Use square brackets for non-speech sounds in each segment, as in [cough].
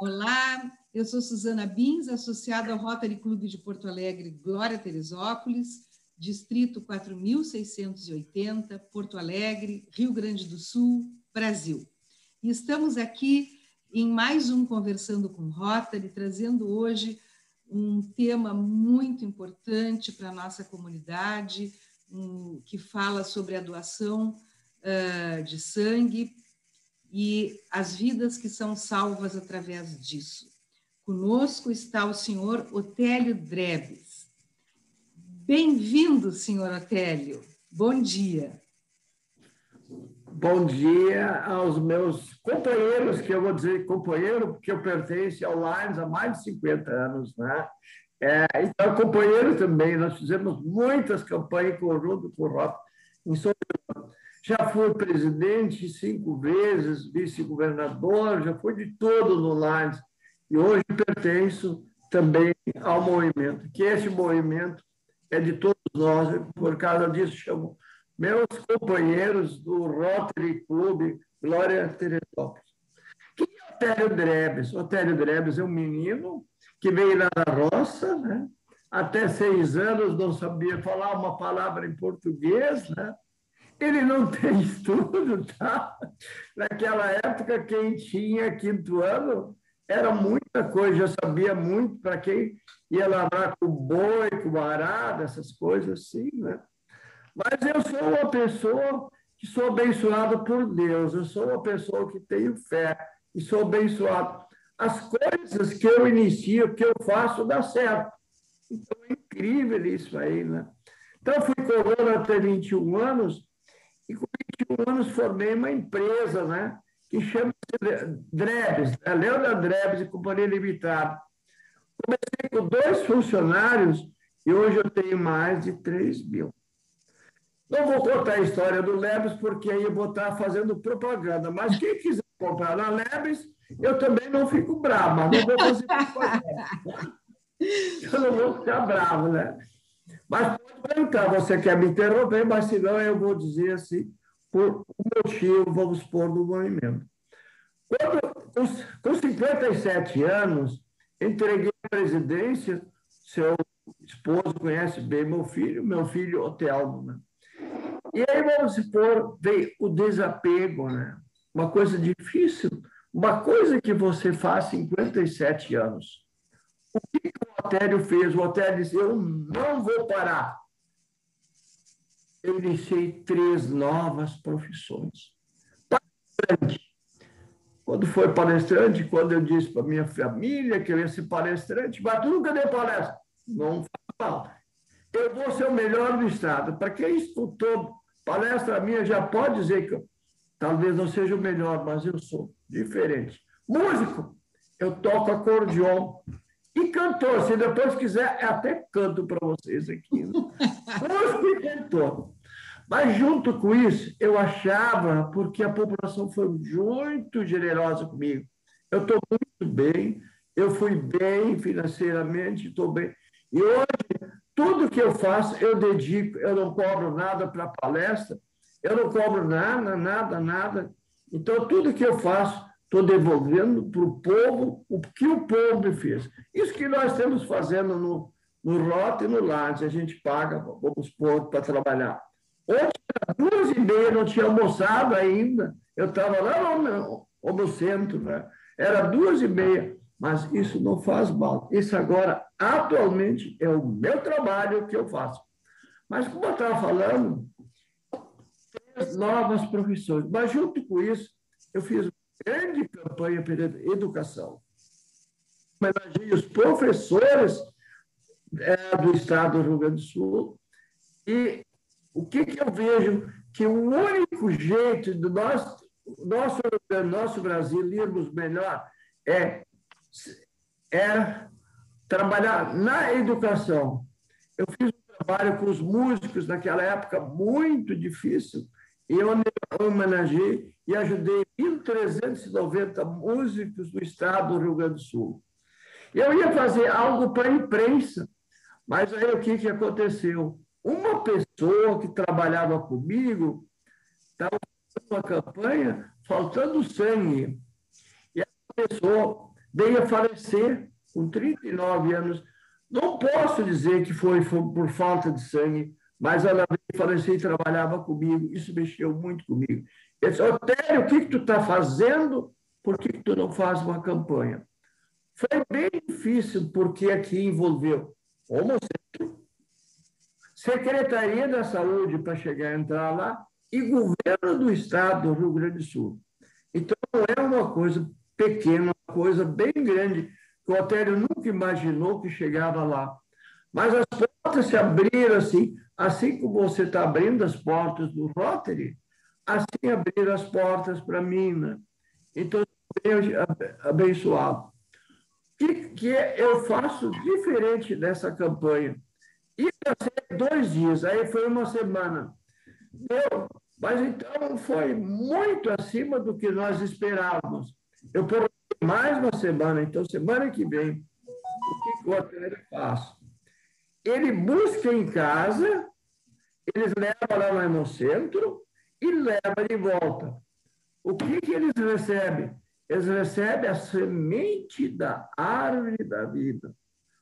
Olá, eu sou Suzana Bins, associada ao Rotary Clube de Porto Alegre, Glória Teresópolis, Distrito 4680, Porto Alegre, Rio Grande do Sul, Brasil. E estamos aqui em mais um Conversando com Rotary, trazendo hoje um tema muito importante para a nossa comunidade, um, que fala sobre a doação uh, de sangue e as vidas que são salvas através disso. Conosco está o senhor Otélio Drebes. Bem-vindo, senhor Otélio. Bom dia. Bom dia aos meus companheiros, que eu vou dizer companheiro, porque eu pertenço ao Lions há mais de 50 anos, né? É, então, companheiro também, nós fizemos muitas campanhas em conjunto com o Rock em São. Já fui presidente cinco vezes, vice-governador, já fui de todo no Lions. E hoje pertenço também ao movimento, que esse movimento é de todos nós, por causa disso chamo meus companheiros do Rotary Clube Glória Teresópolis. Quem é Otélio Drebes? Otélio Drebes é um menino que veio lá da roça, né? até seis anos não sabia falar uma palavra em português, né? Ele não [laughs] tem estudo, tá? Naquela época, quem tinha quinto ano era muita coisa, já sabia muito para quem ia lavrar com boi, com arado, essas coisas assim, né? Mas eu sou uma pessoa que sou abençoado por Deus, eu sou uma pessoa que tenho fé e sou abençoado. As coisas que eu inicio, que eu faço, dá certo. Então é incrível isso aí, né? Então, fui coroa até 21 anos 21 anos formei uma empresa, né? Que chama-se Drebs, a né? Leandra Drebs e Companhia Limitada. Comecei com dois funcionários e hoje eu tenho mais de 3 mil. Não vou contar a história do Lebes, porque aí eu vou estar fazendo propaganda. Mas quem quiser comprar na Lebes, eu também não fico bravo, não vou fazer propaganda. Eu não vou ficar bravo, né? Mas pode perguntar, você quer me interromper, mas senão eu vou dizer assim, por motivo, vamos pôr no movimento. Quando, com 57 anos, entreguei a presidência, seu esposo conhece bem meu filho, meu filho Otelmo, né? E aí, vamos supor, vem o desapego, né? Uma coisa difícil, uma coisa que você faz 57 anos. O que, que o Otério fez? O Otério disse, eu não vou parar. Eu iniciei três novas profissões. Palestrante. Quando foi palestrante, quando eu disse para minha família que eu ia ser palestrante, mas tu nunca deu palestra. Não faz falta. Eu vou ser o melhor do Estado. Para quem escutou Palestra minha já pode dizer que eu, talvez não seja o melhor, mas eu sou diferente. Músico, eu toco acordeon. E cantor, se depois quiser, até canto para vocês aqui. Né? [laughs] Músico e cantor. Mas, junto com isso, eu achava, porque a população foi muito generosa comigo. Eu estou muito bem, eu fui bem financeiramente, estou bem. E hoje, tudo que eu faço, eu dedico, eu não cobro nada para palestra, eu não cobro nada, nada, nada. Então, tudo que eu faço, estou devolvendo para o povo o que o povo me fez. Isso que nós estamos fazendo no, no Rota e no Lattes, a gente paga, vamos pôr para trabalhar. Ontem, às duas e meia, não tinha almoçado ainda, eu estava lá no, no, centro, né? era duas e meia mas isso não faz mal. Isso agora, atualmente, é o meu trabalho que eu faço. Mas, como eu estava falando, novas profissões. Mas, junto com isso, eu fiz uma grande campanha pela educação. Homenageei os professores é, do Estado do Rio Grande do Sul. E o que, que eu vejo? Que o único jeito do nosso, nosso, nosso Brasil irmos melhor é é trabalhar na educação. Eu fiz um trabalho com os músicos naquela época muito difícil, e eu homenageei e ajudei 1.390 músicos do estado do Rio Grande do Sul. Eu ia fazer algo para a imprensa, mas aí o que, que aconteceu? Uma pessoa que trabalhava comigo estava fazendo uma campanha faltando sangue. pessoa veio a falecer com 39 anos. Não posso dizer que foi, por falta de sangue, mas ela veio a falecer e trabalhava comigo. Isso mexeu muito comigo. Eu disse, Otério, o que, que tu está fazendo? Por que, que tu não faz uma campanha? Foi bem difícil, porque aqui envolveu Homocentro, Secretaria da Saúde para chegar a entrar lá e governo do Estado do Rio Grande do Sul. Então, não é uma coisa pequena, uma coisa bem grande, que o Otério nunca imaginou que chegava lá. Mas as portas se abriram assim, assim como você está abrindo as portas do Rotary, assim abriram as portas para. Né? Então, abençoado. O que, que eu faço diferente dessa campanha? Ia ser dois dias, aí foi uma semana. Mas então foi muito acima do que nós esperávamos. Eu prometi mais uma semana, então semana que vem, o que o hotel faz? Ele busca em casa, eles levam lá no Hemocentro e leva de volta. O que, que eles recebem? Eles recebem a semente da árvore da vida.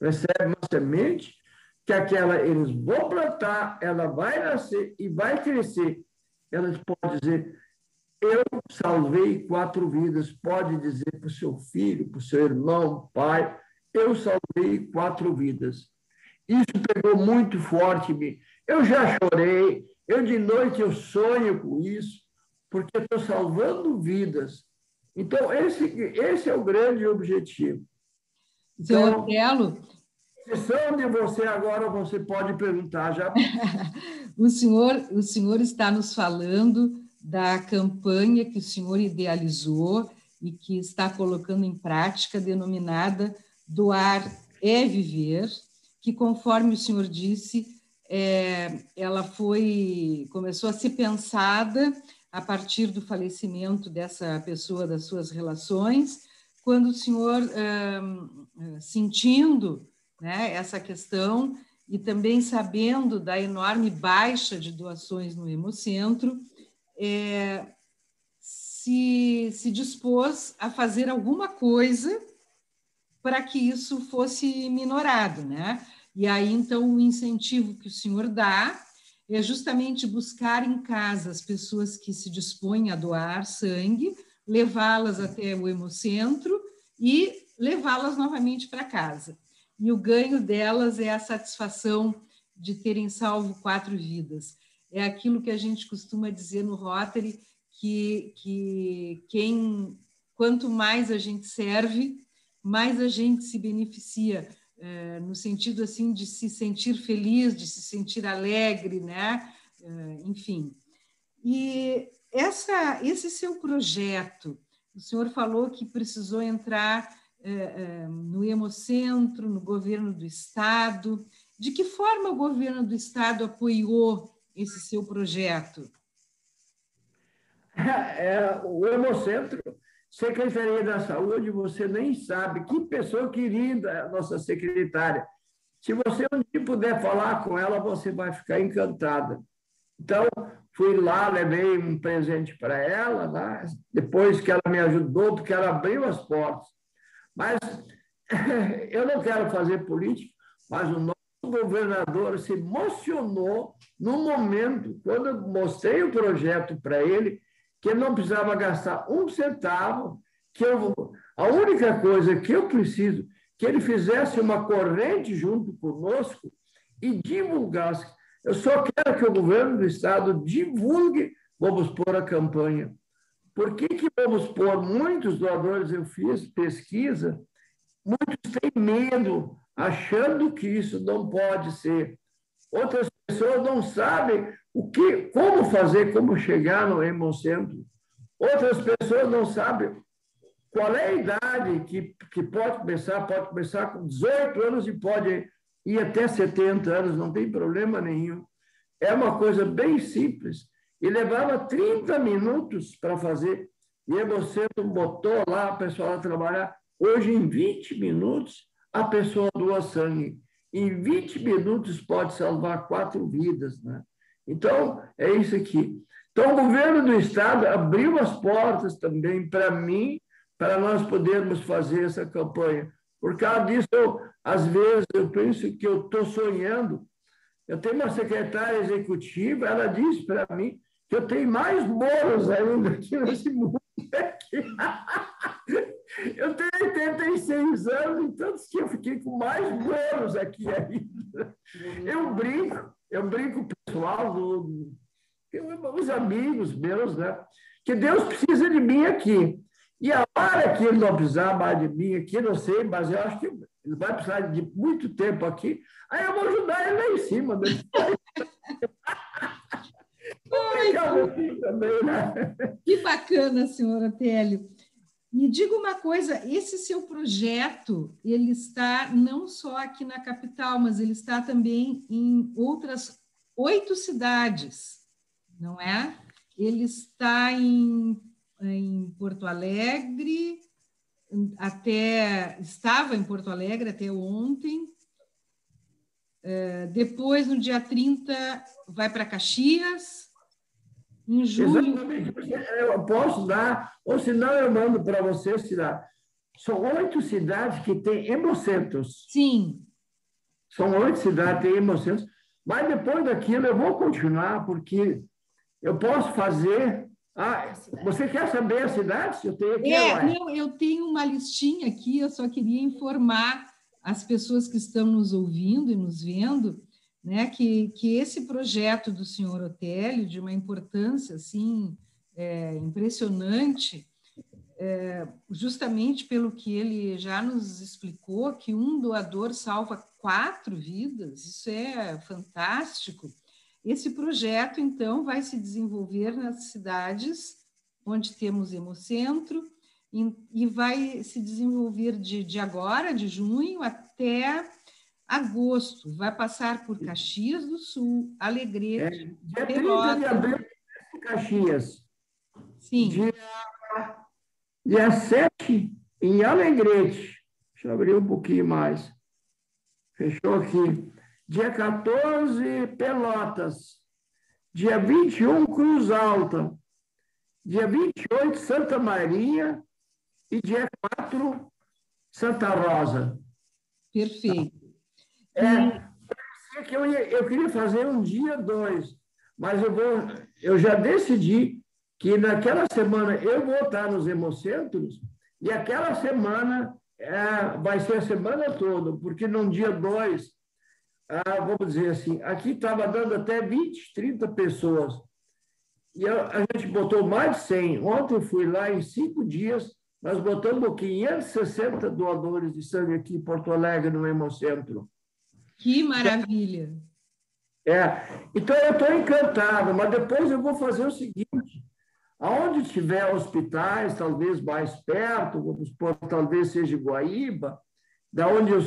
Recebem uma semente que aquela eles vão plantar, ela vai nascer e vai crescer. Elas podem dizer, eu salvei quatro vidas. Pode dizer para o seu filho, para o seu irmão, pai, eu salvei quatro vidas. Isso pegou muito forte em mim. Eu já chorei, eu de noite eu sonho com isso, porque estou salvando vidas. Então, esse, esse é o grande objetivo. Então, Seu Otelo... de você agora, você pode perguntar já. [laughs] o, senhor, o senhor está nos falando da campanha que o senhor idealizou e que está colocando em prática, denominada Doar é Viver, que, conforme o senhor disse, é, ela foi começou a ser pensada a partir do falecimento dessa pessoa das suas relações, quando o senhor é, sentindo né, essa questão e também sabendo da enorme baixa de doações no Hemocentro, é, se, se dispôs a fazer alguma coisa para que isso fosse minorado, né? E aí, então, o incentivo que o senhor dá é justamente buscar em casa as pessoas que se dispõem a doar sangue, levá-las até o hemocentro e levá-las novamente para casa. E o ganho delas é a satisfação de terem salvo quatro vidas. É aquilo que a gente costuma dizer no Rotary, que, que quem quanto mais a gente serve, mais a gente se beneficia, é, no sentido assim de se sentir feliz, de se sentir alegre, né? É, enfim. E essa, esse seu projeto, o senhor falou que precisou entrar no Hemocentro, no governo do Estado. De que forma o governo do Estado apoiou esse seu projeto? [laughs] É, o Hemocentro Secretaria da Saúde, você nem sabe que pessoa querida a nossa secretária. Se você um dia puder falar com ela, você vai ficar encantada. Então, fui lá, levei um presente para ela, né? depois que ela me ajudou, porque ela abriu as portas. Mas [laughs] eu não quero fazer política, mas o nosso governador se emocionou no momento, quando eu mostrei o projeto para ele, que ele não precisava gastar um centavo, que eu, a única coisa que eu preciso que ele fizesse uma corrente junto conosco e divulgasse. Eu só quero que o governo do estado divulgue, vamos pôr a campanha. Por que, que vamos pôr muitos doadores? Eu fiz pesquisa, muitos têm medo, achando que isso não pode ser. Outras pessoas não sabem o que, como fazer, como chegar no hemocentro. Outras pessoas não sabem qual é a idade que, que pode começar. Pode começar com 18 anos e pode ir até 70 anos, não tem problema nenhum. É uma coisa bem simples. E levava 30 minutos para fazer. E hemocentro botou lá a pessoa trabalhar. Hoje, em 20 minutos, a pessoa doa sangue. Em 20 minutos pode salvar quatro vidas. Né? Então, é isso aqui. Então, o governo do Estado abriu as portas também para mim para nós podermos fazer essa campanha. Por causa disso, eu, às vezes, eu penso que eu estou sonhando. Eu tenho uma secretária executiva, ela disse para mim que eu tenho mais bolos ainda aqui nesse mundo. [laughs] Eu tenho 86 anos, então que eu fiquei com mais bolos aqui ainda. Eu brinco, eu brinco pessoal, do, os amigos meus, né? Que Deus precisa de mim aqui. E a hora que ele não precisar mais de mim aqui, não sei, mas eu acho que ele vai precisar de muito tempo aqui, aí eu vou ajudar ele lá em cima. Né? Também, né? Que bacana, senhora Télio. Me diga uma coisa, esse seu projeto, ele está não só aqui na capital, mas ele está também em outras oito cidades, não é? Ele está em, em Porto Alegre, até estava em Porto Alegre até ontem. É, depois, no dia 30, vai para Caxias, em julho. Exatamente. Eu posso dar, ou se não, eu mando para você tirar. São oito cidades que têm hemocentros. Sim. São oito cidades que têm hemocentros. Mas depois daquilo eu vou continuar, porque eu posso fazer. Ah, você quer saber as cidades? Eu tenho aqui. É, não, eu tenho uma listinha aqui, eu só queria informar as pessoas que estão nos ouvindo e nos vendo né, que, que esse projeto do senhor Otélio, de uma importância assim é, impressionante, é, justamente pelo que ele já nos explicou, que um doador salva quatro vidas, isso é fantástico. Esse projeto, então, vai se desenvolver nas cidades onde temos Hemocentro e, e vai se desenvolver de, de agora, de junho, até agosto, vai passar por Caxias do Sul, Alegrete, é, dia Pelotas. 30 de abril, Caxias. Sim. Dia, dia 7, em Alegrete. Deixa eu abrir um pouquinho mais. Fechou aqui. Dia 14, Pelotas. Dia 21, Cruz Alta. Dia 28, Santa Maria. E dia 4, Santa Rosa. Perfeito. É, que eu, ia, eu queria fazer um dia, dois, mas eu vou, eu já decidi que naquela semana eu vou estar nos hemocentros e aquela semana é, vai ser a semana toda, porque no dia dois, ah, vamos dizer assim, aqui estava dando até 20, 30 pessoas. E a, a, gente botou mais de 100. Ontem eu fui lá em cinco dias, nós botamos 560 doadores de sangue aqui em Porto Alegre, no Hemocentro. Que maravilha! É, então eu estou encantado, mas depois eu vou fazer o seguinte: aonde tiver hospitais, talvez mais perto, vamos supor, talvez seja Guaíba, da onde eu,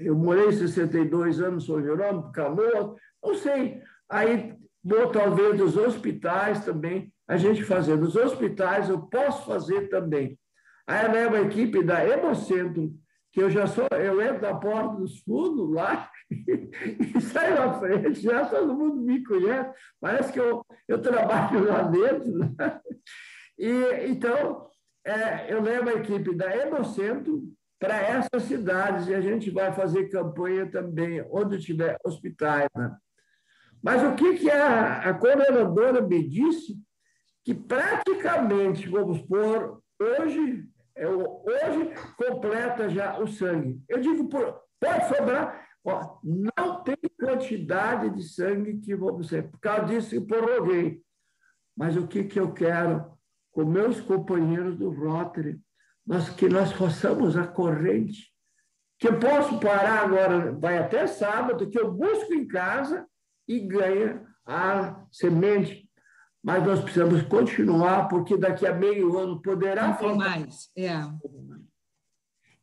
eu morei 62 anos, São Jerônimo, Canoas, não sei. Aí vou talvez dos hospitais também, a gente fazer. Nos hospitais eu posso fazer também. Aí leva a equipe da Hemocentro, que eu já sou, eu entro na porta dos fundos lá [laughs] e saio na frente, já todo mundo me conhece, parece que eu, eu trabalho lá dentro. Né? E, então, é, eu levo a equipe da Hemocentro para essas cidades e a gente vai fazer campanha também, onde tiver hospitais. Né? Mas o que, que a, a coordenadora me disse? Que praticamente, vamos pôr, hoje é hoje completa já o sangue. Eu digo, por, pode sobrar, ó, não tem quantidade de sangue que vamos ser. Por causa disso, eu prorroguei. Mas o que, que eu quero com meus companheiros do Rotary? Nós, que nós façamos a corrente. Que eu posso parar agora, vai até sábado, que eu busco em casa e ganha a semente mas nós precisamos continuar, porque daqui a meio ano poderá faltar. mais, é.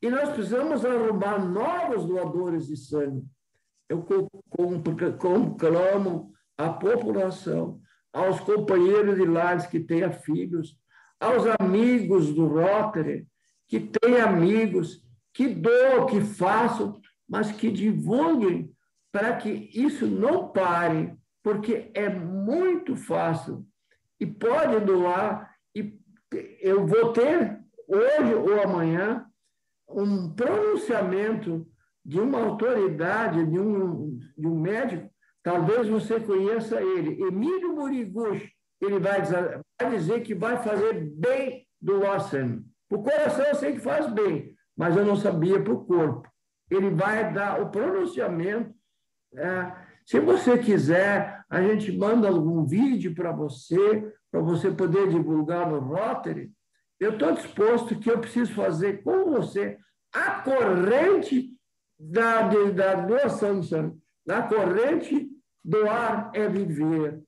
E nós precisamos arrumar novos doadores de sangue. Eu conclamo a população, aos companheiros de lares que tenham filhos, aos amigos do Rotary, que têm amigos, que doam, que façam, mas que divulguem para que isso não pare, porque é muito fácil e pode doar e eu vou ter hoje ou amanhã, um pronunciamento de uma autoridade, de um, de um médico, talvez você conheça ele, Emílio Muriguchi, ele vai dizer, vai dizer que vai fazer bem do Alzheimer. O coração eu sei que faz bem, mas eu não sabia para o corpo. Ele vai dar o pronunciamento. É, se você quiser, a gente manda algum vídeo para você, para você poder divulgar no Rotary. Eu estou disposto que eu preciso fazer com você a corrente da, da doação de sangue, da corrente doar é viver.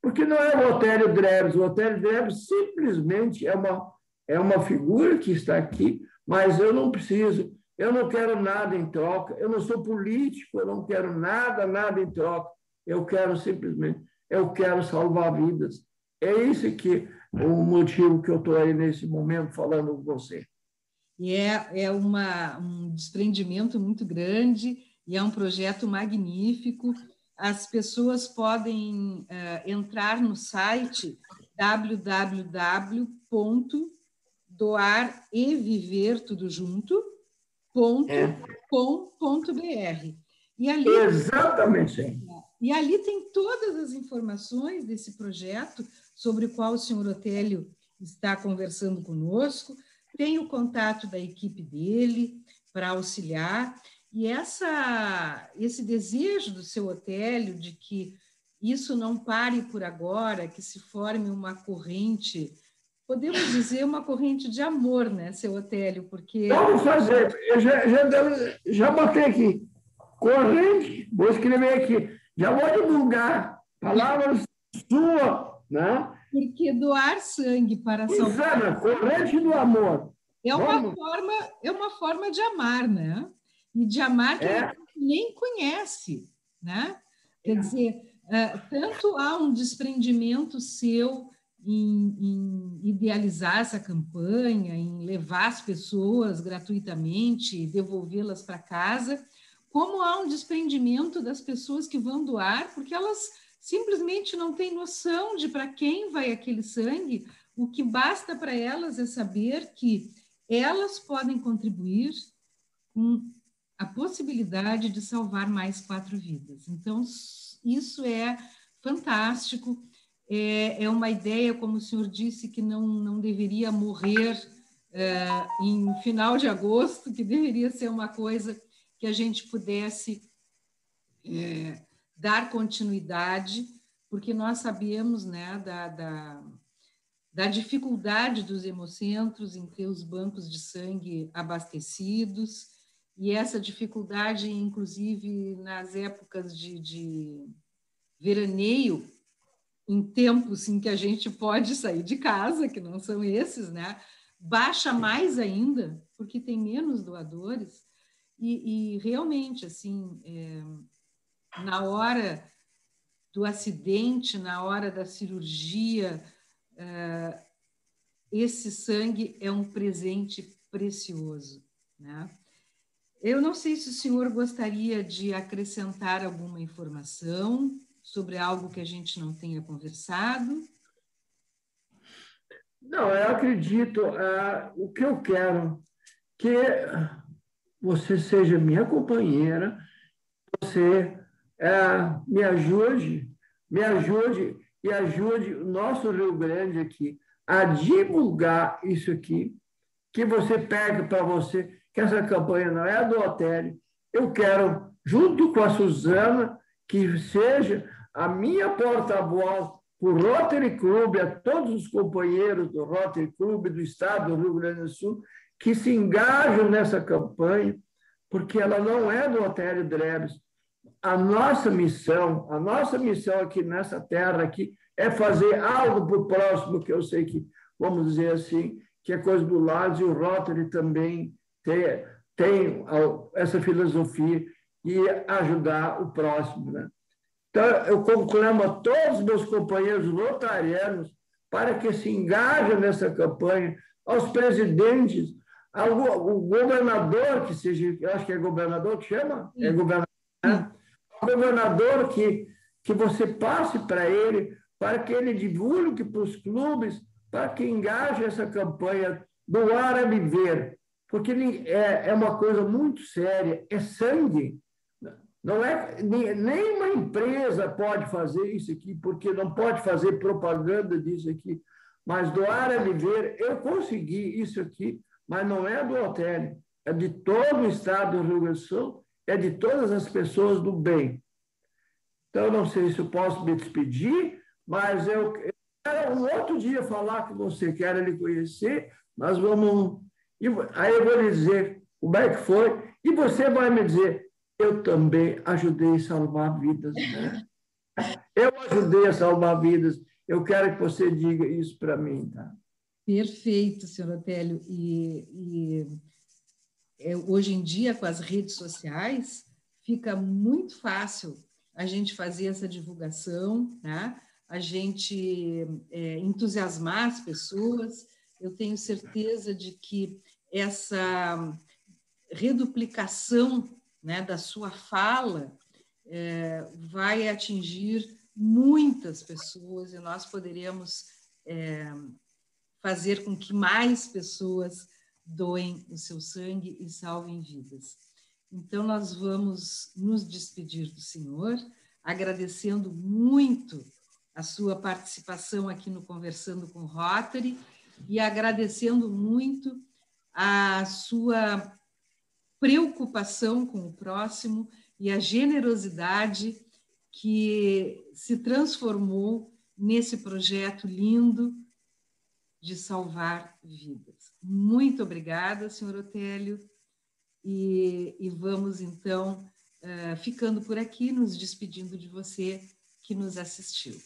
Porque não é o Otélio Drebs. O Otélio Drebs simplesmente é uma, é uma figura que está aqui, mas eu não preciso, eu não quero nada em troca, eu não sou político, eu não quero nada, nada em troca. Eu quero simplesmente, eu quero salvar vidas. É esse que o motivo que eu estou aí nesse momento falando com você. E é, é uma, um desprendimento muito grande e é um projeto magnífico. As pessoas podem uh, entrar no site www.doareviver ponto é. e ali exatamente. E ali tem todas as informações desse projeto sobre o qual o senhor Otélio está conversando conosco tem o contato da equipe dele para auxiliar, e essa, esse desejo do seu Otélio de que isso não pare por agora, que se forme uma corrente, podemos dizer uma corrente de amor, né, seu Otélio? Porque. Vamos fazer, eu já, já, já botei aqui, corrente, vou escrever aqui, já vou divulgar palavras suas, né? Porque doar sangue para salvar. Exato, corrente do amor. É uma, forma, é uma forma de amar, né? E de amar que é. nem conhece, né? Quer é. dizer, é, tanto há um desprendimento seu em, em, idealizar essa campanha, em levar as pessoas gratuitamente, devolvê-las para casa, como há um desprendimento das pessoas que vão doar, porque elas simplesmente não têm noção de para quem vai aquele sangue. O que basta para elas é saber que elas podem contribuir com a possibilidade de salvar mais quatro vidas. Então, isso é fantástico. É, é uma ideia, como o senhor disse, que não, não deveria morrer é, em final de agosto, que deveria ser uma coisa que a gente pudesse é, dar continuidade, porque nós sabemos né, da, da, da dificuldade dos hemocentros em ter os bancos de sangue abastecidos, e essa dificuldade, inclusive nas épocas de, de veraneio, em tempos em que a gente pode sair de casa, que não são esses, né? Baixa mais ainda, porque tem menos doadores, e, e realmente, assim, é, na hora do acidente, na hora da cirurgia, é, esse sangue é um presente precioso. Né? Eu não sei se o senhor gostaria de acrescentar alguma informação sobre algo que a gente não tenha conversado. Não, eu acredito. Uh, o que eu quero que você seja minha companheira, você uh, me ajude, me ajude e ajude o nosso Rio Grande aqui a divulgar isso aqui, que você pegue para você, que essa campanha não é do Otério. Eu quero, junto com a Suzana, que seja a minha porta-voz para o Rotary Club, a todos os companheiros do Rotary Club do Estado do Rio Grande do Sul, que se engajam nessa campanha, porque ela não é do Otério Drebs, a nossa missão, a nossa missão aqui nessa terra aqui é fazer algo para o próximo, que eu sei que, vamos dizer assim, que é coisa do lado, e o Rotary também tem, tem essa filosofia e ajudar o próximo. Né? Então, eu conclamo a todos os meus companheiros rotarianos para que se engajem nessa campanha, aos presidentes, ao governador, que seja, eu acho que é governador que chama? É governador, né? governador que, que você passe para ele, para que ele divulgue para os clubes, para que engaje essa campanha doar é viver, porque é, é uma coisa muito séria, é sangue. Não é nem uma empresa pode fazer isso aqui, porque não pode fazer propaganda disso aqui. Mas doar é viver. Eu consegui isso aqui, mas não é do hotel, é de todo o estado do Rio Grande do Sul, é de todas as pessoas do bem. Então, não sei se eu posso me despedir, mas eu, quero um outro dia falar com você, quero lhe conhecer, nós vamos. Aí eu vou lhe dizer como é que foi, e você vai me dizer eu também ajudei a salvar vidas. Né? Eu ajudei a salvar vidas. Eu quero que você diga isso para mim. Tá? Perfeito, senhor Otélio. E, e é, hoje em dia, com as redes sociais, fica muito fácil a gente fazer essa divulgação, né? a gente é, entusiasmar as pessoas. Eu tenho certeza de que essa reduplicação né, da sua fala é, vai atingir muitas pessoas e nós poderíamos é, fazer com que mais pessoas doem o seu sangue e salvem vidas. Então, nós vamos nos despedir do Senhor, agradecendo muito a sua participação aqui no Conversando com Rotary e agradecendo muito a sua preocupação com o próximo e a generosidade que se transformou nesse projeto lindo de salvar vidas. Muito obrigada, senhor Otélio, e, e vamos então uh, ficando por aqui, nos despedindo de você que nos assistiu.